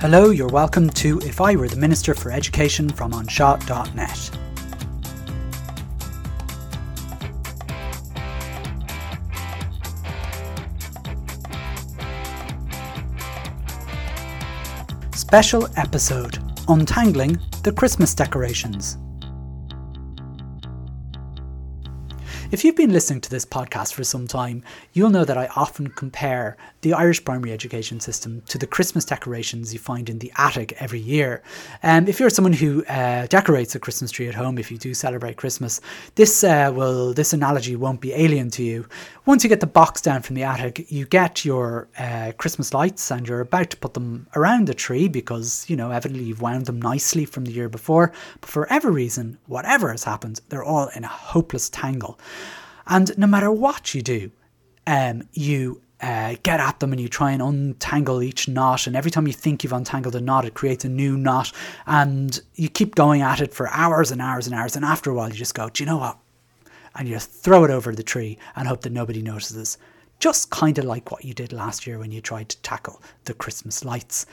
Hello, you're welcome to If I Were the Minister for Education from onshot.net. Special episode Untangling the Christmas Decorations. If you've been listening to this podcast for some time, you'll know that I often compare the Irish primary education system to the Christmas decorations you find in the attic every year. And um, if you're someone who uh, decorates a Christmas tree at home, if you do celebrate Christmas, this uh, will this analogy won't be alien to you. Once you get the box down from the attic, you get your uh, Christmas lights and you're about to put them around the tree because you know evidently you've wound them nicely from the year before. But for whatever reason, whatever has happened, they're all in a hopeless tangle. And no matter what you do, um, you uh, get at them and you try and untangle each knot. And every time you think you've untangled a knot, it creates a new knot. And you keep going at it for hours and hours and hours. And after a while, you just go, Do you know what? And you throw it over the tree and hope that nobody notices. Just kind of like what you did last year when you tried to tackle the Christmas lights.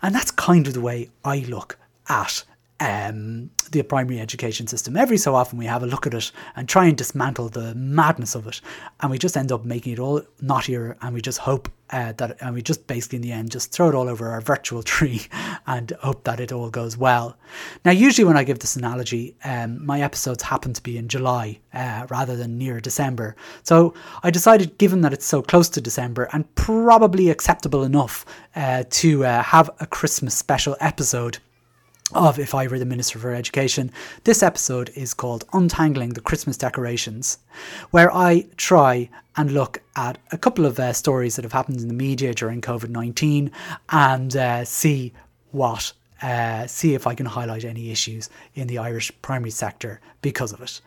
And that's kind of the way I look at um, the primary education system. Every so often we have a look at it and try and dismantle the madness of it, and we just end up making it all knottier, and we just hope uh, that, and we just basically in the end just throw it all over our virtual tree and hope that it all goes well. Now, usually when I give this analogy, um, my episodes happen to be in July uh, rather than near December. So I decided, given that it's so close to December and probably acceptable enough uh, to uh, have a Christmas special episode of If I Were the Minister for Education. This episode is called Untangling the Christmas Decorations, where I try and look at a couple of uh, stories that have happened in the media during COVID 19 and uh, see what. Uh, see if I can highlight any issues in the Irish primary sector because of it.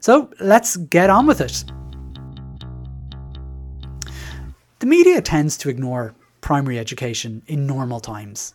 So let's get on with it. The media tends to ignore primary education in normal times.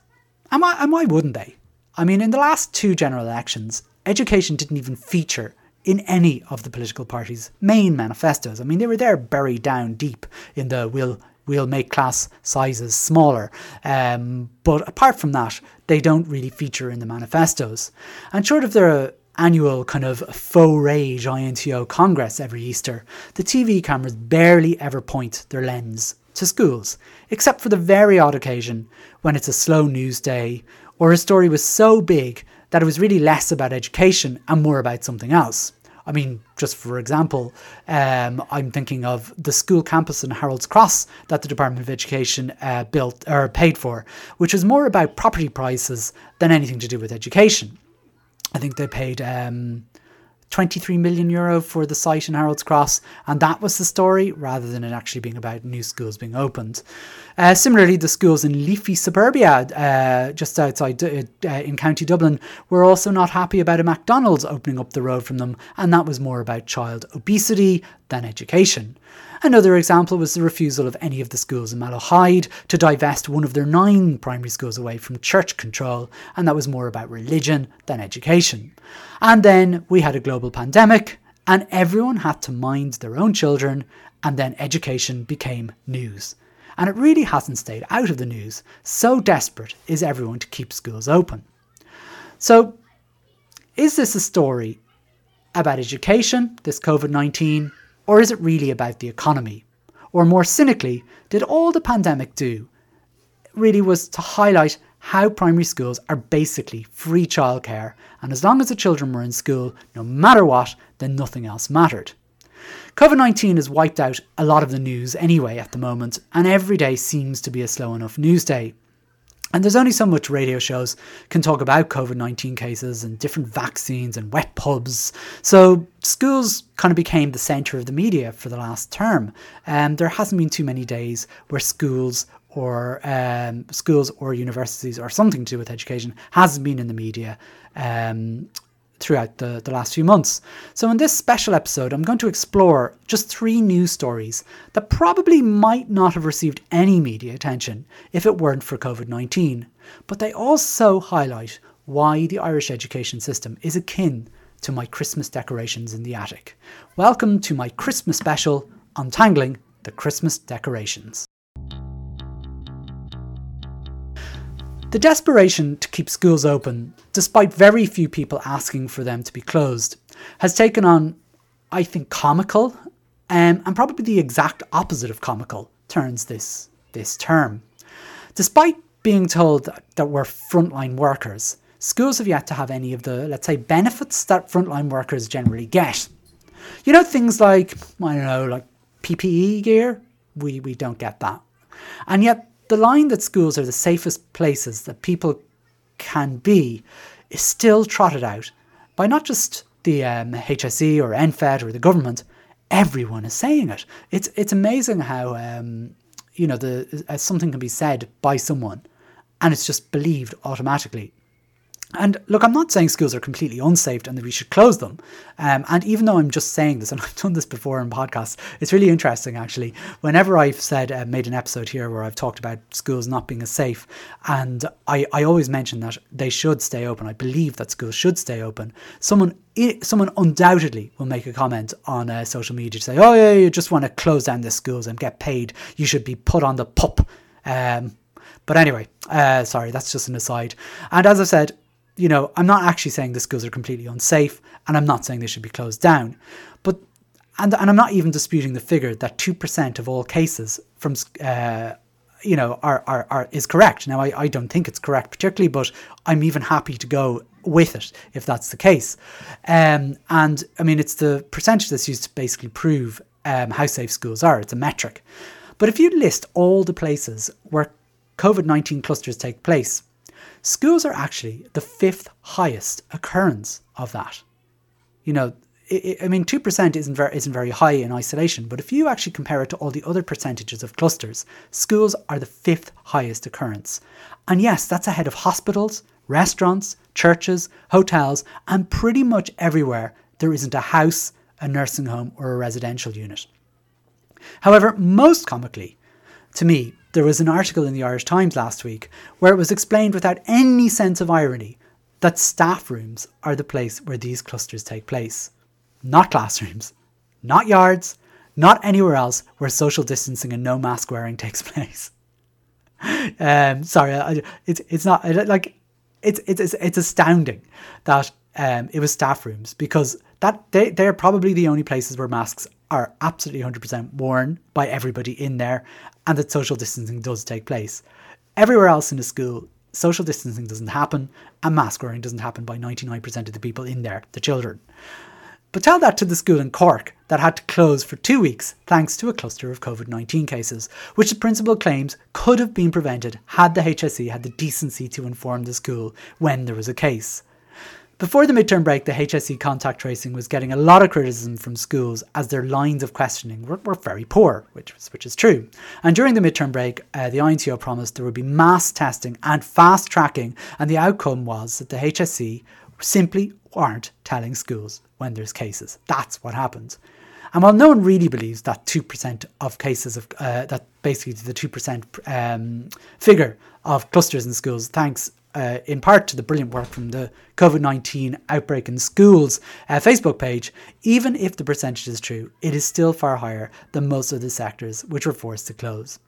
And why, and why wouldn't they? I mean, in the last two general elections, education didn't even feature in any of the political parties' main manifestos. I mean, they were there buried down deep in the we'll we'll make class sizes smaller. Um, but apart from that, they don't really feature in the manifestos. And short of their annual kind of faux rage INTO Congress every Easter, the TV cameras barely ever point their lens to schools, except for the very odd occasion when it's a slow news day or her story was so big that it was really less about education and more about something else. I mean, just for example, um, I'm thinking of the school campus in Harold's Cross that the Department of Education uh, built or paid for, which was more about property prices than anything to do with education. I think they paid um, 23 million euro for the site in Harold's Cross, and that was the story rather than it actually being about new schools being opened. Uh, similarly, the schools in leafy suburbia, uh, just outside uh, uh, in County Dublin, were also not happy about a McDonald's opening up the road from them, and that was more about child obesity than education. Another example was the refusal of any of the schools in Malahide to divest one of their nine primary schools away from church control, and that was more about religion than education. And then we had a global pandemic, and everyone had to mind their own children, and then education became news. And it really hasn't stayed out of the news, so desperate is everyone to keep schools open. So, is this a story about education, this COVID 19, or is it really about the economy? Or more cynically, did all the pandemic do really was to highlight how primary schools are basically free childcare, and as long as the children were in school, no matter what, then nothing else mattered. COVID 19 has wiped out a lot of the news anyway at the moment, and every day seems to be a slow enough news day. And there's only so much radio shows can talk about COVID 19 cases and different vaccines and wet pubs. So schools kind of became the centre of the media for the last term. And um, there hasn't been too many days where schools or um, schools or universities or something to do with education hasn't been in the media um, throughout the, the last few months. So, in this special episode, I'm going to explore just three news stories that probably might not have received any media attention if it weren't for COVID 19, but they also highlight why the Irish education system is akin to my Christmas decorations in the attic. Welcome to my Christmas special, Untangling the Christmas Decorations. The desperation to keep schools open, despite very few people asking for them to be closed, has taken on, I think, comical um, and probably the exact opposite of comical turns this this term. Despite being told that, we're frontline workers, schools have yet to have any of the, let's say, benefits that frontline workers generally get. You know, things like, I don't know, like PPE gear, we, we don't get that. And yet, the line that schools are the safest places that people can be is still trotted out by not just the um, HSE or NPHET or the government, everyone is saying it. It's it's amazing how um, you know the as something can be said by someone, and it's just believed automatically. And look, I'm not saying schools are completely unsafe and that we should close them. Um, and even though I'm just saying this, and I've done this before in podcasts, it's really interesting actually. Whenever I've said, uh, made an episode here where I've talked about schools not being as safe, and I, I always mention that they should stay open. I believe that schools should stay open. Someone someone undoubtedly will make a comment on uh, social media to say, oh, yeah, you just want to close down the schools and get paid. You should be put on the pup. Um, but anyway, uh, sorry, that's just an aside. And as I said, you know, I'm not actually saying the schools are completely unsafe, and I'm not saying they should be closed down. But and and I'm not even disputing the figure that two percent of all cases from uh, you know are, are are is correct. Now I, I don't think it's correct particularly, but I'm even happy to go with it if that's the case. Um, and I mean it's the percentage that's used to basically prove um, how safe schools are. It's a metric. But if you list all the places where COVID 19 clusters take place, Schools are actually the fifth highest occurrence of that. You know, I mean, 2% isn't very, isn't very high in isolation, but if you actually compare it to all the other percentages of clusters, schools are the fifth highest occurrence. And yes, that's ahead of hospitals, restaurants, churches, hotels, and pretty much everywhere there isn't a house, a nursing home, or a residential unit. However, most comically, to me, there was an article in the Irish Times last week where it was explained without any sense of irony that staff rooms are the place where these clusters take place, not classrooms, not yards, not anywhere else where social distancing and no mask wearing takes place. um, sorry, I, it's it's not like it's it's it's astounding that um, it was staff rooms because that they they're probably the only places where masks are absolutely 100% worn by everybody in there and that social distancing does take place. Everywhere else in the school, social distancing doesn't happen and mask wearing doesn't happen by 99% of the people in there, the children. But tell that to the school in Cork that had to close for two weeks thanks to a cluster of COVID 19 cases, which the principal claims could have been prevented had the HSE had the decency to inform the school when there was a case. Before the midterm break, the HSE contact tracing was getting a lot of criticism from schools as their lines of questioning were, were very poor, which, which is true. And during the midterm break, uh, the INTO promised there would be mass testing and fast tracking, and the outcome was that the HSE simply aren't telling schools when there's cases. That's what happened. And while no one really believes that 2% of cases of uh, that basically the 2% um, figure of clusters in schools, thanks uh, in part to the brilliant work from the COVID 19 Outbreak in Schools uh, Facebook page, even if the percentage is true, it is still far higher than most of the sectors which were forced to close.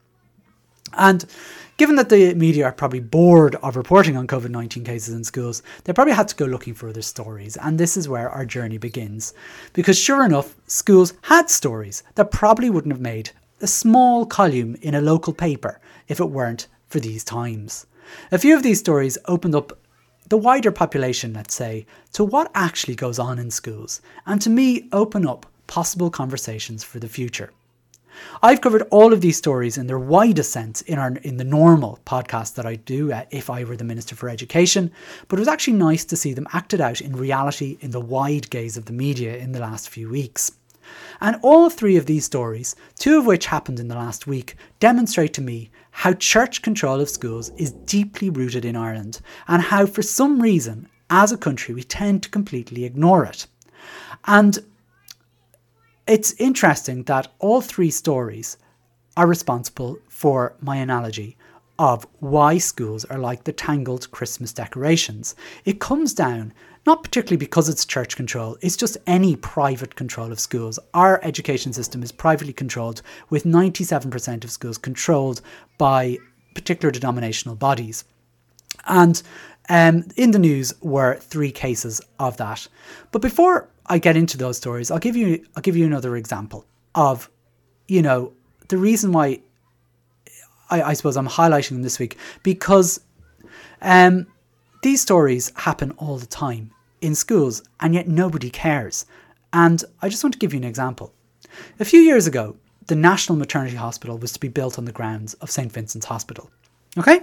And given that the media are probably bored of reporting on COVID 19 cases in schools, they probably had to go looking for other stories. And this is where our journey begins. Because sure enough, schools had stories that probably wouldn't have made a small column in a local paper if it weren't for these times. A few of these stories opened up the wider population, let's say, to what actually goes on in schools, and to me, open up possible conversations for the future. I've covered all of these stories in their widest sense in our in the normal podcast that I do uh, if I were the Minister for Education, but it was actually nice to see them acted out in reality in the wide gaze of the media in the last few weeks. And all three of these stories, two of which happened in the last week, demonstrate to me how church control of schools is deeply rooted in Ireland and how, for some reason, as a country, we tend to completely ignore it. And it's interesting that all three stories are responsible for my analogy of why schools are like the tangled Christmas decorations. It comes down not particularly because it's church control, it's just any private control of schools. Our education system is privately controlled, with 97% of schools controlled by particular denominational bodies. And um, in the news were three cases of that. But before I get into those stories, I'll give you I'll give you another example of, you know, the reason why I, I suppose I'm highlighting them this week because um, these stories happen all the time in schools, and yet nobody cares. And I just want to give you an example. A few years ago, the National Maternity Hospital was to be built on the grounds of St. Vincent's Hospital. Okay?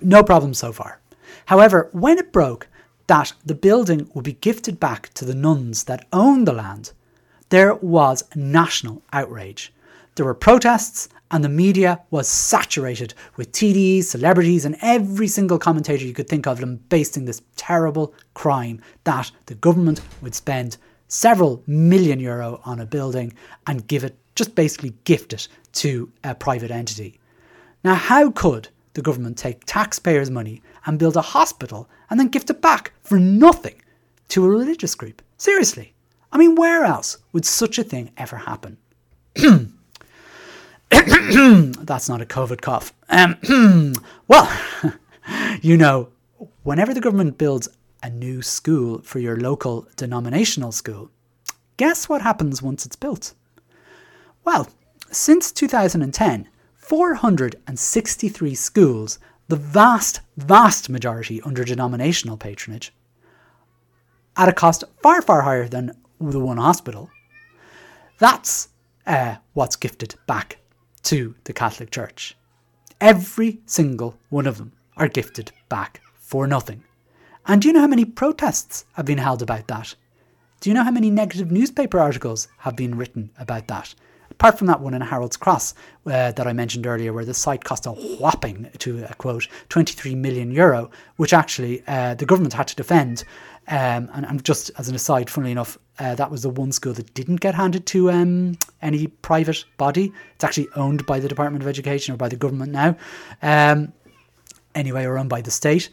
No problem so far. However, when it broke that the building would be gifted back to the nuns that owned the land, there was national outrage. There were protests, and the media was saturated with TDs, celebrities, and every single commentator you could think of them basting this terrible crime that the government would spend several million euro on a building and give it, just basically gift it to a private entity. Now, how could the government take taxpayers' money and build a hospital and then gift it back for nothing to a religious group? Seriously. I mean, where else would such a thing ever happen? That's not a COVID cough. Um, well, you know, whenever the government builds a new school for your local denominational school, guess what happens once it's built? Well, since 2010, 463 schools, the vast, vast majority under denominational patronage, at a cost far, far higher than the one hospital, that's uh, what's gifted back to the Catholic Church. Every single one of them are gifted back for nothing. And do you know how many protests have been held about that? Do you know how many negative newspaper articles have been written about that? Apart from that one in Harold's Cross uh, that I mentioned earlier, where the site cost a whopping, to quote, 23 million euro, which actually uh, the government had to defend. Um, and, and, just as an aside, funnily enough, uh, that was the one school that didn't get handed to um, any private body. It's actually owned by the Department of Education or by the government now. Um, anyway, or owned by the state.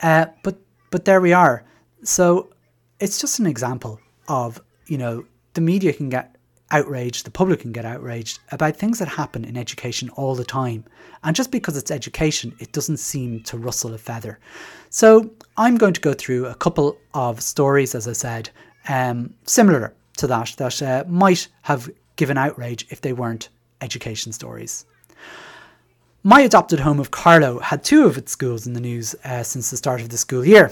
Uh, but but there we are. So it's just an example of you know the media can get outraged, the public can get outraged about things that happen in education all the time. And just because it's education, it doesn't seem to rustle a feather. So I'm going to go through a couple of stories, as I said, um, similar to that, that uh, might have given outrage if they weren't education stories. My adopted home of Carlow had two of its schools in the news uh, since the start of the school year.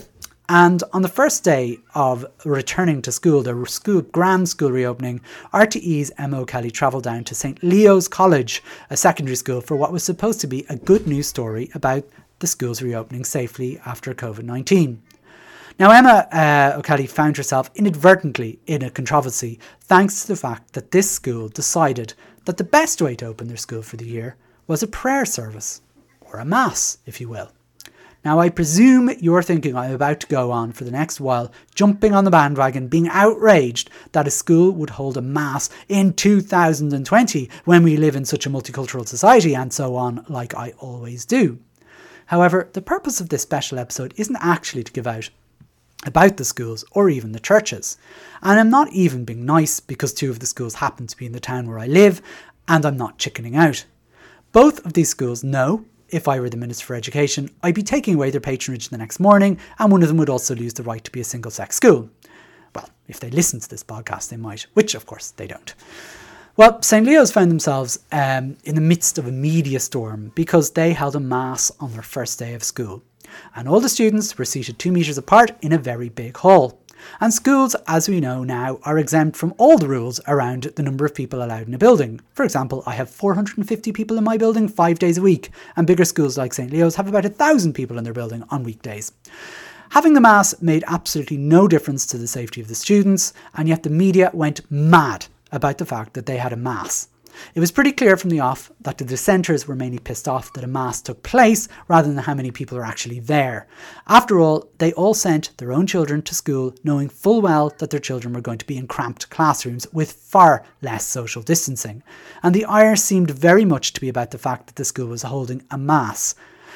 And on the first day of returning to school, the school grand school reopening, RTE's Emma O'Kelly travelled down to St Leo's College, a secondary school, for what was supposed to be a good news story about the school's reopening safely after COVID 19. Now, Emma uh, O'Kelly found herself inadvertently in a controversy thanks to the fact that this school decided that the best way to open their school for the year was a prayer service, or a mass, if you will. Now, I presume you're thinking I'm about to go on for the next while, jumping on the bandwagon, being outraged that a school would hold a mass in 2020 when we live in such a multicultural society and so on, like I always do. However, the purpose of this special episode isn't actually to give out about the schools or even the churches. And I'm not even being nice because two of the schools happen to be in the town where I live, and I'm not chickening out. Both of these schools know if I were the Minister for Education, I'd be taking away their patronage the next morning, and one of them would also lose the right to be a single sex school. Well, if they listen to this podcast, they might, which of course they don't. Well, St. Leo's found themselves um, in the midst of a media storm because they held a mass on their first day of school. And all the students were seated two metres apart in a very big hall. And schools, as we know now, are exempt from all the rules around the number of people allowed in a building. For example, I have 450 people in my building five days a week, and bigger schools like St. Leo's have about a thousand people in their building on weekdays. Having the Mass made absolutely no difference to the safety of the students, and yet the media went mad about the fact that they had a Mass. It was pretty clear from the off that the dissenters were mainly pissed off that a mass took place rather than how many people are actually there. After all, they all sent their own children to school knowing full well that their children were going to be in cramped classrooms with far less social distancing. And the ire seemed very much to be about the fact that the school was holding a mass.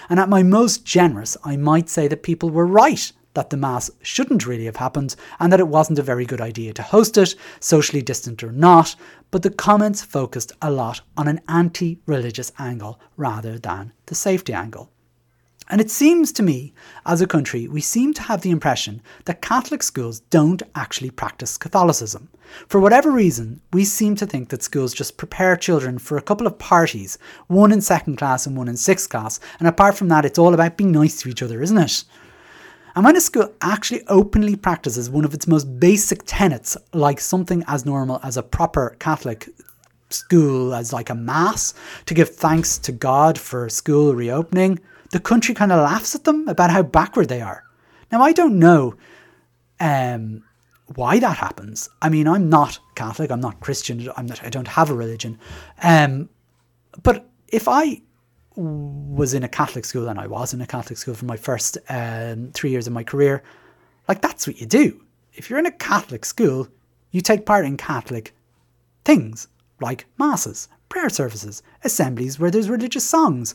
And at my most generous, I might say that people were right that the Mass shouldn't really have happened and that it wasn't a very good idea to host it, socially distant or not, but the comments focused a lot on an anti religious angle rather than the safety angle. And it seems to me, as a country, we seem to have the impression that Catholic schools don't actually practice Catholicism. For whatever reason, we seem to think that schools just prepare children for a couple of parties, one in second class and one in sixth class, and apart from that, it's all about being nice to each other, isn't it? And when a school actually openly practices one of its most basic tenets, like something as normal as a proper Catholic school, as like a mass, to give thanks to God for school reopening, the country kind of laughs at them about how backward they are. Now, I don't know um, why that happens. I mean, I'm not Catholic, I'm not Christian, I'm not, I don't have a religion. Um, but if I was in a Catholic school, and I was in a Catholic school for my first um, three years of my career, like that's what you do. If you're in a Catholic school, you take part in Catholic things like masses, prayer services, assemblies where there's religious songs.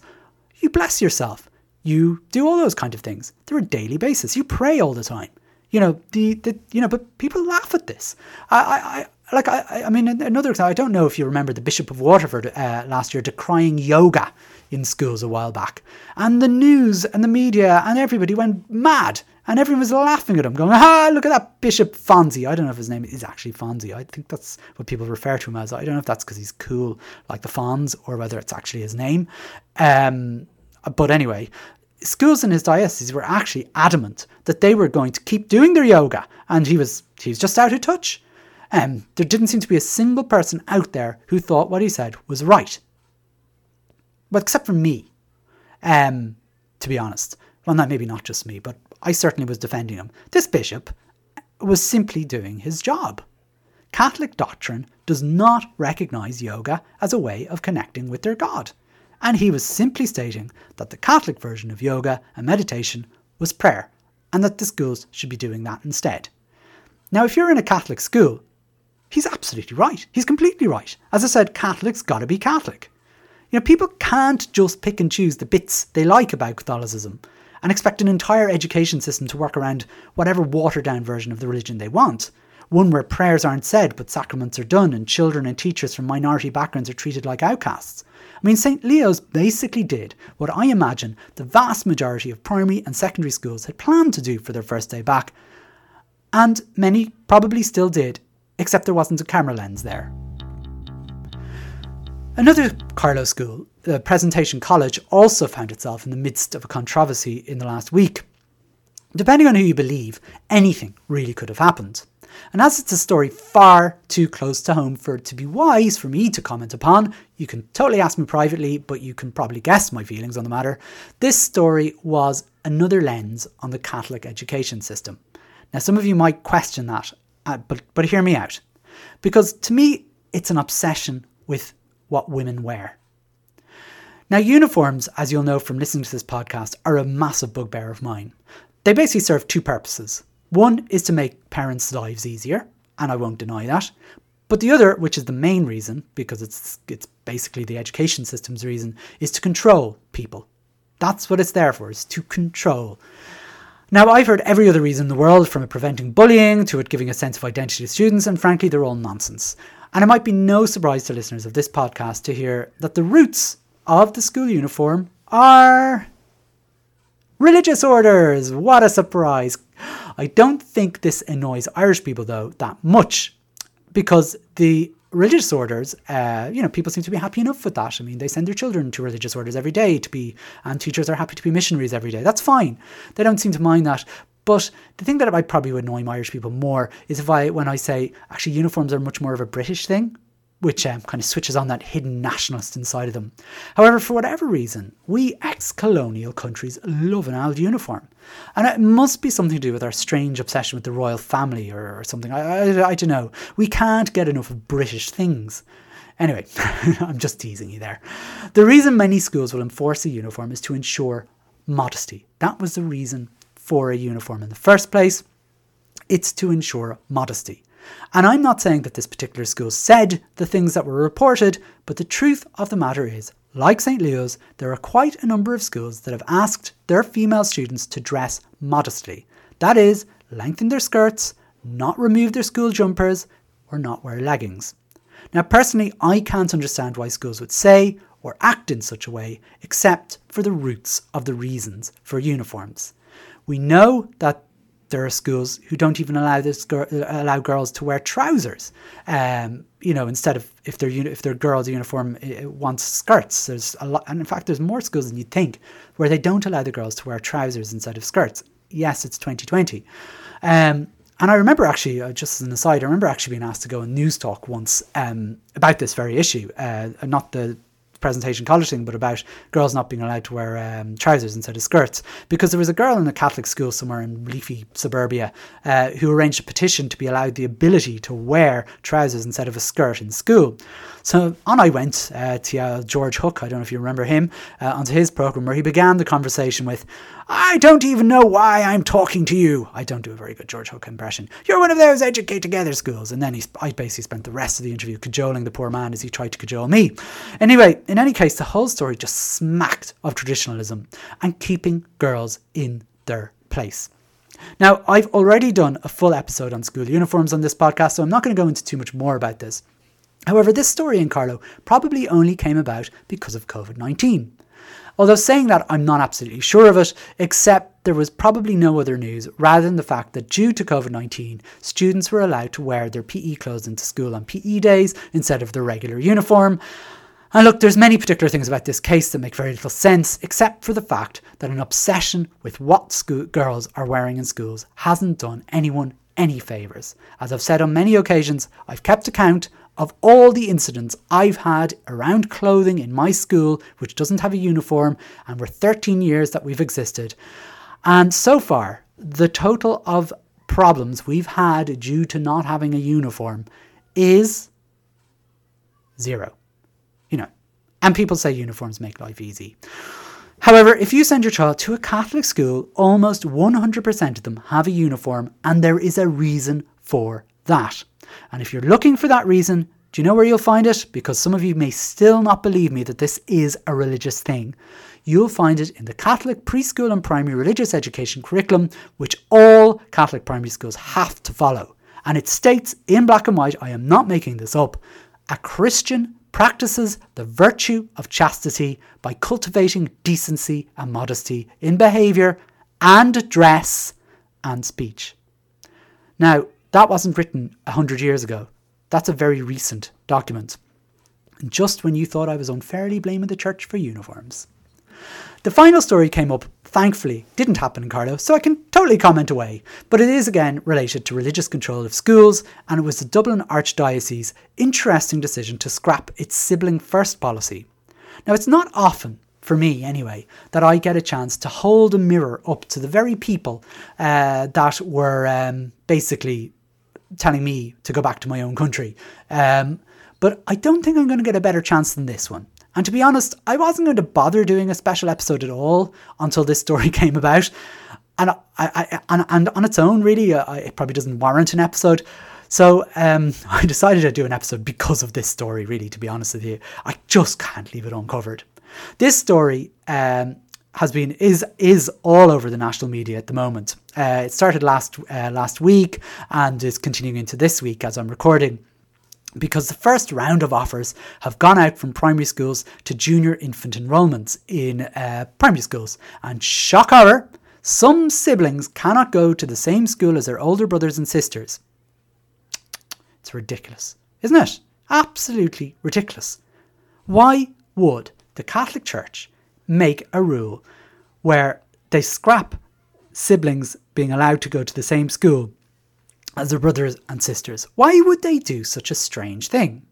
You bless yourself you do all those kind of things. They're a daily basis. You pray all the time. You know the, the you know, but people laugh at this. I, I, I like I, I mean another example. I don't know if you remember the Bishop of Waterford uh, last year decrying yoga in schools a while back, and the news and the media and everybody went mad, and everyone was laughing at him, going, "Ah, look at that Bishop Fonzie." I don't know if his name is actually Fonzie. I think that's what people refer to him as. I don't know if that's because he's cool like the Fonz or whether it's actually his name. Um, but anyway, schools in his diocese were actually adamant that they were going to keep doing their yoga, and he was he was just out of touch. Um, there didn't seem to be a single person out there who thought what he said was right. But except for me, um, to be honest. Well, not maybe not just me, but I certainly was defending him. This bishop was simply doing his job. Catholic doctrine does not recognize yoga as a way of connecting with their God and he was simply stating that the Catholic version of yoga and meditation was prayer, and that the schools should be doing that instead. Now, if you're in a Catholic school, he's absolutely right. He's completely right. As I said, Catholics gotta be Catholic. You know, people can't just pick and choose the bits they like about Catholicism and expect an entire education system to work around whatever watered down version of the religion they want. One where prayers aren't said but sacraments are done and children and teachers from minority backgrounds are treated like outcasts. I mean, St. Leo's basically did what I imagine the vast majority of primary and secondary schools had planned to do for their first day back, and many probably still did, except there wasn't a camera lens there. Another Carlow school, the Presentation College, also found itself in the midst of a controversy in the last week. Depending on who you believe, anything really could have happened. And as it's a story far too close to home for it to be wise for me to comment upon, you can totally ask me privately, but you can probably guess my feelings on the matter. This story was another lens on the Catholic education system. Now, some of you might question that, uh, but, but hear me out. Because to me, it's an obsession with what women wear. Now, uniforms, as you'll know from listening to this podcast, are a massive bugbear of mine. They basically serve two purposes. One is to make parents' lives easier, and I won't deny that. But the other, which is the main reason, because it's it's basically the education system's reason, is to control people. That's what it's there for, is to control. Now, I've heard every other reason in the world, from it preventing bullying to it giving a sense of identity to students, and frankly, they're all nonsense. And it might be no surprise to listeners of this podcast to hear that the roots of the school uniform are religious orders. What a surprise! I don't think this annoys Irish people though that much because the religious orders, uh, you know, people seem to be happy enough with that. I mean, they send their children to religious orders every day to be, and teachers are happy to be missionaries every day. That's fine. They don't seem to mind that. But the thing that I probably would annoy Irish people more is if I, when I say, actually, uniforms are much more of a British thing which um, kind of switches on that hidden nationalist inside of them. However, for whatever reason, we ex colonial countries love an old uniform. And it must be something to do with our strange obsession with the royal family or, or something. I, I, I don't know. We can't get enough of British things. Anyway, I'm just teasing you there. The reason many schools will enforce a uniform is to ensure modesty. That was the reason for a uniform in the first place. It's to ensure modesty. And I'm not saying that this particular school said the things that were reported, but the truth of the matter is, like St. Leo's, there are quite a number of schools that have asked their female students to dress modestly. That is, lengthen their skirts, not remove their school jumpers, or not wear leggings. Now, personally, I can't understand why schools would say or act in such a way except for the roots of the reasons for uniforms. We know that there are schools who don't even allow this allow girls to wear trousers. Um, you know, instead of if their if their girls' uniform uh, wants skirts, there's a lot, and in fact, there's more schools than you'd think where they don't allow the girls to wear trousers instead of skirts. Yes, it's 2020. Um, and I remember actually, uh, just as an aside, I remember actually being asked to go on Newstalk once um, about this very issue, uh, not the presentation college thing, but about girls not being allowed to wear um, trousers instead of skirts. Because there was a girl in a Catholic school somewhere in leafy suburbia uh, who arranged a petition to be allowed the ability to wear trousers instead of a skirt in school. So on I went uh, to uh, George Hook, I don't know if you remember him, uh, onto his program where he began the conversation with, I don't even know why I'm talking to you. I don't do a very good George Hook impression. You're one of those educate together schools. And then he, I basically spent the rest of the interview cajoling the poor man as he tried to cajole me. Anyway, in any case, the whole story just smacked of traditionalism and keeping girls in their place. Now, I've already done a full episode on school uniforms on this podcast, so I'm not going to go into too much more about this. However, this story in Carlow probably only came about because of COVID 19. Although saying that, I'm not absolutely sure of it, except there was probably no other news rather than the fact that due to COVID 19, students were allowed to wear their PE clothes into school on PE days instead of their regular uniform. And look, there's many particular things about this case that make very little sense, except for the fact that an obsession with what school girls are wearing in schools hasn't done anyone any favours. As I've said on many occasions, I've kept account of all the incidents I've had around clothing in my school, which doesn't have a uniform, and we're 13 years that we've existed. And so far, the total of problems we've had due to not having a uniform is zero. You know, and people say uniforms make life easy. However, if you send your child to a Catholic school, almost 100% of them have a uniform, and there is a reason for that. And if you're looking for that reason, do you know where you'll find it? Because some of you may still not believe me that this is a religious thing. You'll find it in the Catholic preschool and primary religious education curriculum, which all Catholic primary schools have to follow. And it states in black and white, I am not making this up, a Christian practices the virtue of chastity by cultivating decency and modesty in behaviour and dress and speech. Now, that wasn't written 100 years ago. That's a very recent document. And just when you thought I was unfairly blaming the church for uniforms. The final story came up, thankfully, didn't happen in Carlow, so I can totally comment away. But it is again related to religious control of schools, and it was the Dublin Archdiocese interesting decision to scrap its sibling first policy. Now, it's not often for me anyway, that I get a chance to hold a mirror up to the very people uh, that were um, basically telling me to go back to my own country. Um, but I don't think I'm going to get a better chance than this one. And to be honest, I wasn't going to bother doing a special episode at all until this story came about. And, I, I, and, and on its own, really, uh, it probably doesn't warrant an episode. So um, I decided to do an episode because of this story, really, to be honest with you. I just can't leave it uncovered. This story um, has been is is all over the national media at the moment. Uh, it started last uh, last week and is continuing into this week as I'm recording. Because the first round of offers have gone out from primary schools to junior infant enrolments in uh, primary schools. And shock horror, some siblings cannot go to the same school as their older brothers and sisters. It's ridiculous, isn't it? Absolutely ridiculous. Why would the Catholic Church make a rule where they scrap siblings being allowed to go to the same school as their brothers and sisters. Why would they do such a strange thing?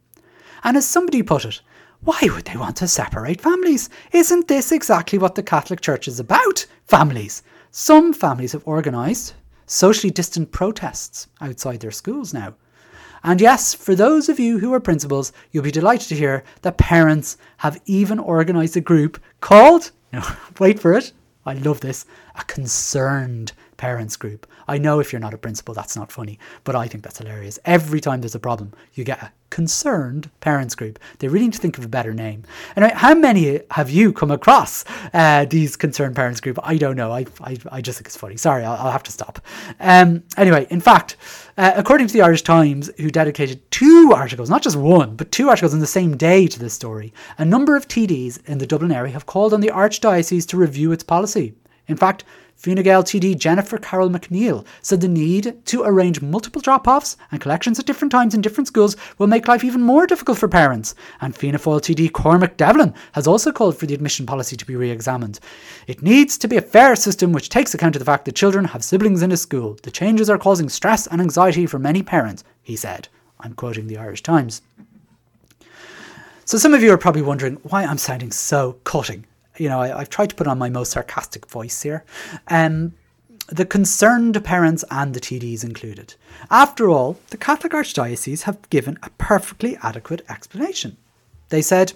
And as somebody put it, why would they want to separate families? Isn't this exactly what the Catholic Church is about? Families. Some families have organised socially distant protests outside their schools now. And yes, for those of you who are principals, you'll be delighted to hear that parents have even organised a group called, no, wait for it, I love this, a concerned parents group. I know if you're not a principal, that's not funny, but I think that's hilarious. Every time there's a problem, you get a concerned parents group. They really need to think of a better name. And how many have you come across uh, these concerned parents group? I don't know. I, I, I just think it's funny. Sorry, I'll, I'll have to stop. Um, anyway, in fact, uh, according to the Irish Times, who dedicated two articles, not just one, but two articles in the same day to this story, a number of TDs in the Dublin area have called on the Archdiocese to review its policy. In fact, Fine Gael TD Jennifer Carroll MacNeill said the need to arrange multiple drop offs and collections at different times in different schools will make life even more difficult for parents. And Fianna Fáil TD Cormac Devlin has also called for the admission policy to be re examined. It needs to be a fair system which takes account of the fact that children have siblings in a school. The changes are causing stress and anxiety for many parents, he said. I'm quoting the Irish Times. So some of you are probably wondering why I'm sounding so cutting you know, I, have tried to put on my most sarcastic voice here. Um, the concerned parents and the TDs included. After all, the Catholic Archdiocese have given a perfectly adequate explanation. They said,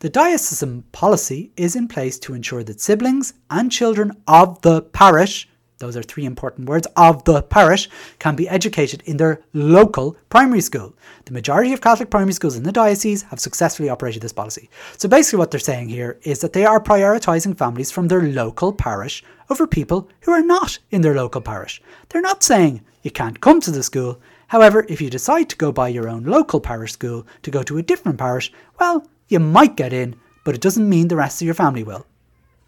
the diocesan policy is in place to ensure that siblings and children of the parish those are three important words, of the parish can be educated in their local primary school. The majority of Catholic primary schools in the diocese have successfully operated this policy. So basically, what they're saying here is that they are prioritising families from their local parish over people who are not in their local parish. They're not saying you can't come to the school. However, if you decide to go by your own local parish school to go to a different parish, well, you might get in, but it doesn't mean the rest of your family will.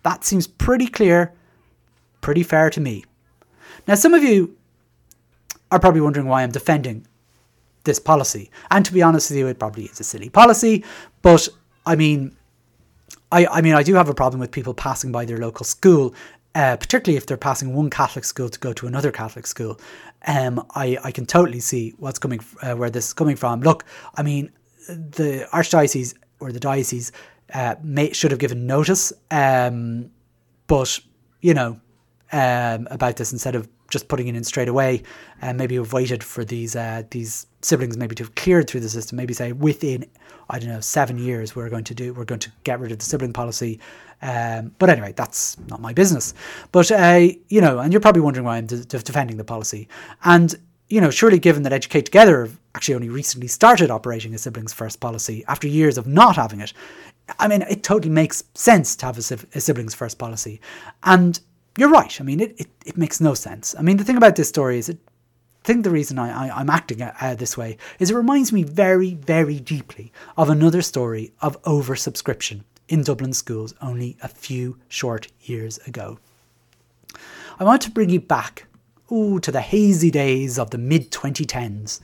That seems pretty clear pretty fair to me. Now, some of you are probably wondering why I'm defending this policy. And to be honest with you, it probably is a silly policy. But I mean, I, I mean, I do have a problem with people passing by their local school, uh, particularly if they're passing one Catholic school to go to another Catholic school. Um, I, I can totally see what's coming, uh, where this is coming from. Look, I mean, the archdiocese or the diocese uh, may, should have given notice, um, but you know, um, about this instead of just putting it in straight away, and uh, maybe have waited for these uh, these siblings maybe to have cleared through the system. Maybe say within I don't know seven years we're going to do we're going to get rid of the sibling policy. Um, but anyway, that's not my business. But uh, you know, and you're probably wondering why I'm de- defending the policy. And you know, surely given that Educate Together actually only recently started operating a siblings first policy after years of not having it, I mean, it totally makes sense to have a, a siblings first policy. And you're right. I mean, it, it, it makes no sense. I mean, the thing about this story is, it, I think the reason I, I, am acting uh, this way is it reminds me very, very deeply of another story of oversubscription in Dublin schools only a few short years ago. I want to bring you back ooh, to the hazy days of the mid 2010s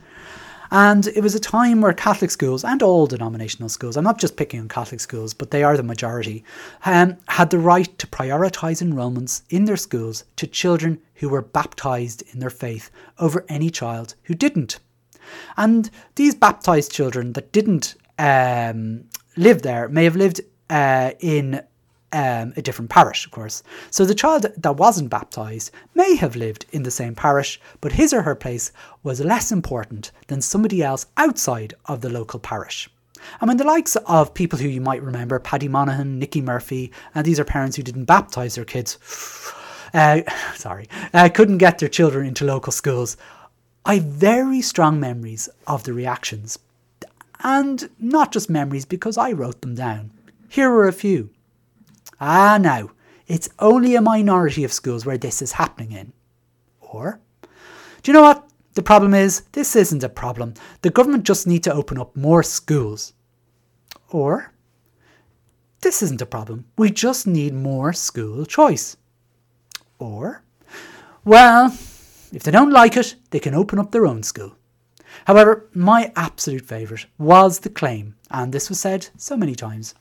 and it was a time where Catholic schools and all denominational schools, I'm not just picking on Catholic schools, but they are the majority, um, had the right to prioritise enrolments in their schools to children who were baptised in their faith over any child who didn't. And these baptised children that didn't um, live there may have lived uh, in um, a different parish, of course. So the child that wasn't baptised may have lived in the same parish, but his or her place was less important than somebody else outside of the local parish. And when the likes of people who you might remember, Paddy Monaghan, Nicky Murphy, and these are parents who didn't baptise their kids, uh, sorry, uh, couldn't get their children into local schools, I have very strong memories of the reactions. And not just memories because I wrote them down. Here are a few. Ah, now, it's only a minority of schools where this is happening in. Or, do you know what? The problem is, this isn't a problem. The government just need to open up more schools. Or, this isn't a problem. We just need more school choice. Or, well, if they don't like it, they can open up their own school. However, my absolute favourite was the claim, and this was said so many times,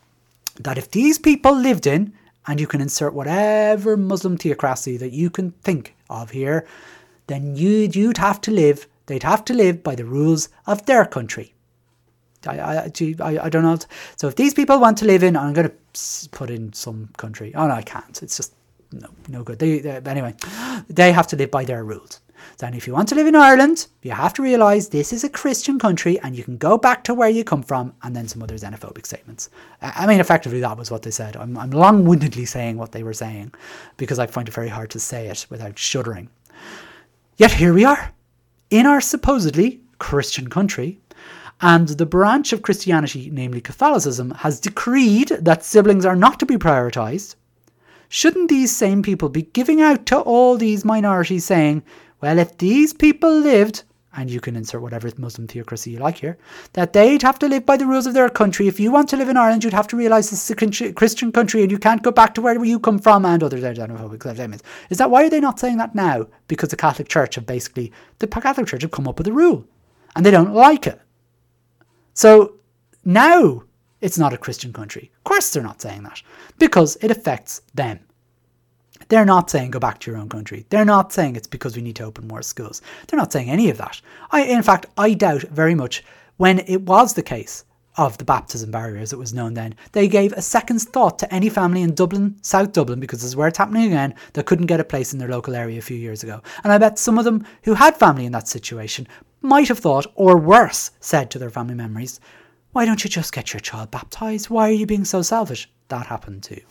that if these people lived in, and you can insert whatever Muslim theocracy that you can think of here, then you'd, you'd have to live, they'd have to live by the rules of their country. I, I, I, I don't know. So if these people want to live in, I'm going to put in some country. Oh no, I can't. It's just no, no good. They, they, anyway, they have to live by their rules. Then, if you want to live in Ireland, you have to realise this is a Christian country and you can go back to where you come from, and then some other xenophobic statements. I mean, effectively, that was what they said. I'm, I'm long windedly saying what they were saying because I find it very hard to say it without shuddering. Yet here we are, in our supposedly Christian country, and the branch of Christianity, namely Catholicism, has decreed that siblings are not to be prioritised, shouldn't these same people be giving out to all these minorities saying, well, if these people lived, and you can insert whatever Muslim theocracy you like here, that they'd have to live by the rules of their country. If you want to live in Ireland, you'd have to realise this is a Christian country and you can't go back to where you come from and other xenophobic statements. Is that why are they not saying that now? Because the Catholic Church have basically, the Catholic Church have come up with a rule and they don't like it. So now it's not a Christian country. Of course, they're not saying that because it affects them. They're not saying go back to your own country. They're not saying it's because we need to open more schools. They're not saying any of that. I, in fact, I doubt very much when it was the case of the baptism barrier, as it was known then, they gave a second's thought to any family in Dublin, South Dublin, because this is where it's happening again, that couldn't get a place in their local area a few years ago. And I bet some of them who had family in that situation might have thought, or worse, said to their family memories, why don't you just get your child baptized? Why are you being so selfish? That happened too.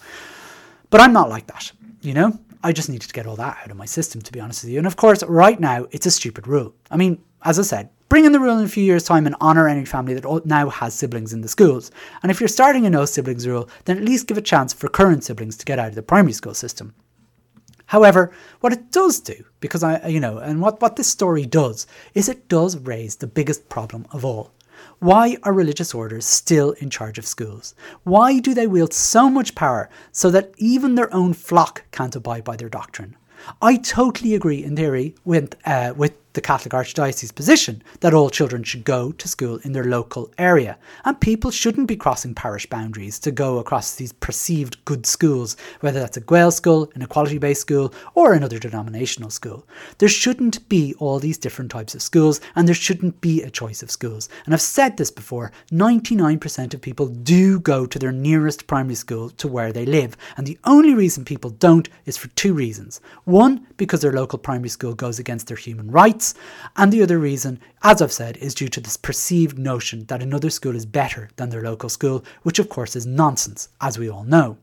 But I'm not like that, you know? I just needed to get all that out of my system, to be honest with you. And of course, right now, it's a stupid rule. I mean, as I said, bring in the rule in a few years' time and honour any family that now has siblings in the schools. And if you're starting a no siblings rule, then at least give a chance for current siblings to get out of the primary school system. However, what it does do, because I, you know, and what, what this story does, is it does raise the biggest problem of all. Why are religious orders still in charge of schools? Why do they wield so much power so that even their own flock can't abide by their doctrine? I totally agree in theory with, uh, with the Catholic Archdiocese position that all children should go to school in their local area, and people shouldn't be crossing parish boundaries to go across these perceived good schools, whether that's a Gaelscoil, an equality based school, or another denominational school. There shouldn't be all these different types of schools, and there shouldn't be a choice of schools. And I've said this before 99% of people do go to their nearest primary school to where they live, and the only reason people don't is for two reasons. One, because their local primary school goes against their human rights and the other reason, as I've said, is due to this perceived notion that another school is better than their local school, which of course is nonsense, as we all know.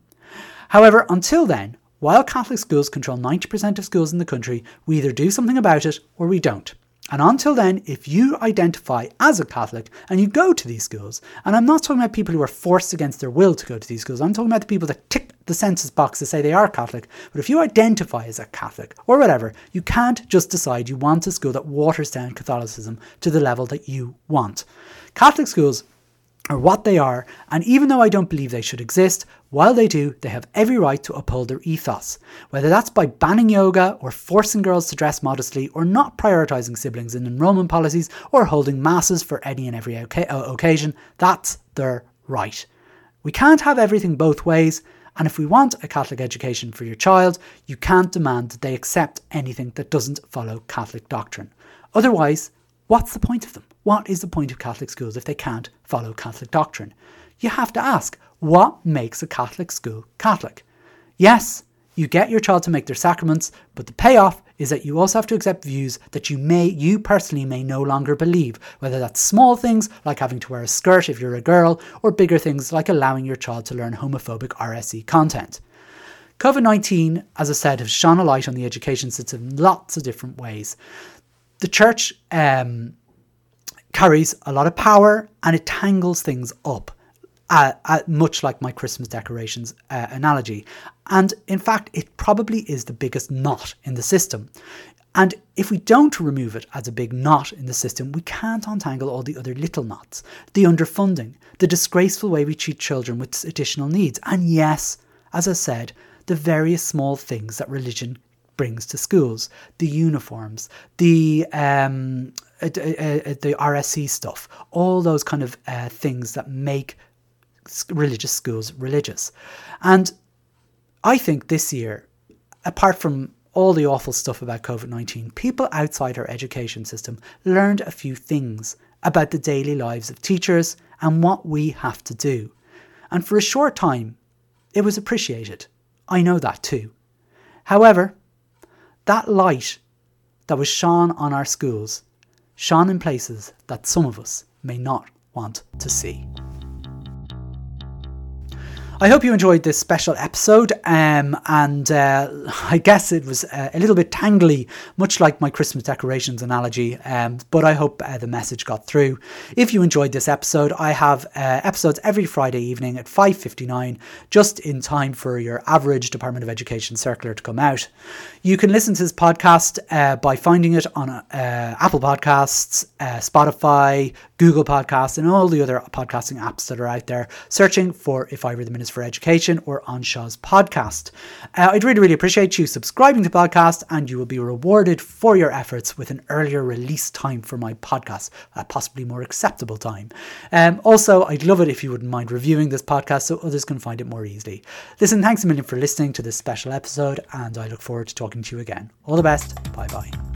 However, until then, while Catholic schools control 90% of schools in the country, we either do something about it or we don't. And until then, if you identify as a Catholic and you go to these schools, and I'm not talking about people who are forced against their will to go to these schools, I'm talking about the people that tick the census box to say they are Catholic. But if you identify as a Catholic or whatever, you can't just decide you want a school that waters down Catholicism to the level that you want. Catholic schools are what they are, and even though I don't believe they should exist, while they do, they have every right to uphold their ethos. Whether that's by banning yoga, or forcing girls to dress modestly, or not prioritising siblings in enrolment policies, or holding masses for any and every uh, occasion, that's their right. We can't have everything both ways, and if we want a Catholic education for your child, you can't demand that they accept anything that doesn't follow Catholic doctrine. Otherwise, what's the point of them? What is the point of Catholic schools if they can't follow Catholic doctrine? You have to ask, what makes a Catholic school Catholic? Yes, you get your child to make their sacraments, but the payoff is that you also have to accept views that you may, you personally may no longer believe, whether that's small things like having to wear a skirt if you're a girl, or bigger things like allowing your child to learn homophobic RSE content. COVID 19, as I said, has shone a light on the education system in lots of different ways. The church um, carries a lot of power and it tangles things up uh, uh, much like my Christmas decorations uh, analogy. And in fact, it probably is the biggest knot in the system. And if we don't remove it as a big knot in the system, we can't untangle all the other little knots the underfunding, the disgraceful way we treat children with additional needs, and yes, as I said, the various small things that religion brings to schools the uniforms, the um, uh, uh, uh the RSE stuff, all those kind of uh, things that make religious schools religious. And I think this year, apart from all the awful stuff about COVID 19, people outside our education system learned a few things about the daily lives of teachers and what we have to do. And for a short time, it was appreciated. I know that too. However, that light that was shone on our schools shone in places that some of us may not want to see. I hope you enjoyed this special episode, um, and uh, I guess it was uh, a little bit tangly, much like my Christmas decorations analogy, um, but I hope uh, the message got through. If you enjoyed this episode, I have uh, episodes every Friday evening at 5.59, just in time for your average Department of Education circular to come out. You can listen to this podcast uh, by finding it on uh, Apple Podcasts, Spotify, Google Podcasts, and all the other podcasting apps that are out there, searching for If I Were the Minister for Education or Anseo's podcast. Uh, I'd really, really appreciate you subscribing to the podcast, and you will be rewarded for your efforts with an earlier release time for my podcast, a possibly more acceptable time. Um, also, I'd love it if you wouldn't mind reviewing this podcast so others can find it more easily. Listen, thanks a million for listening to this special episode, and I look forward to talking to you again. All the best. Bye bye.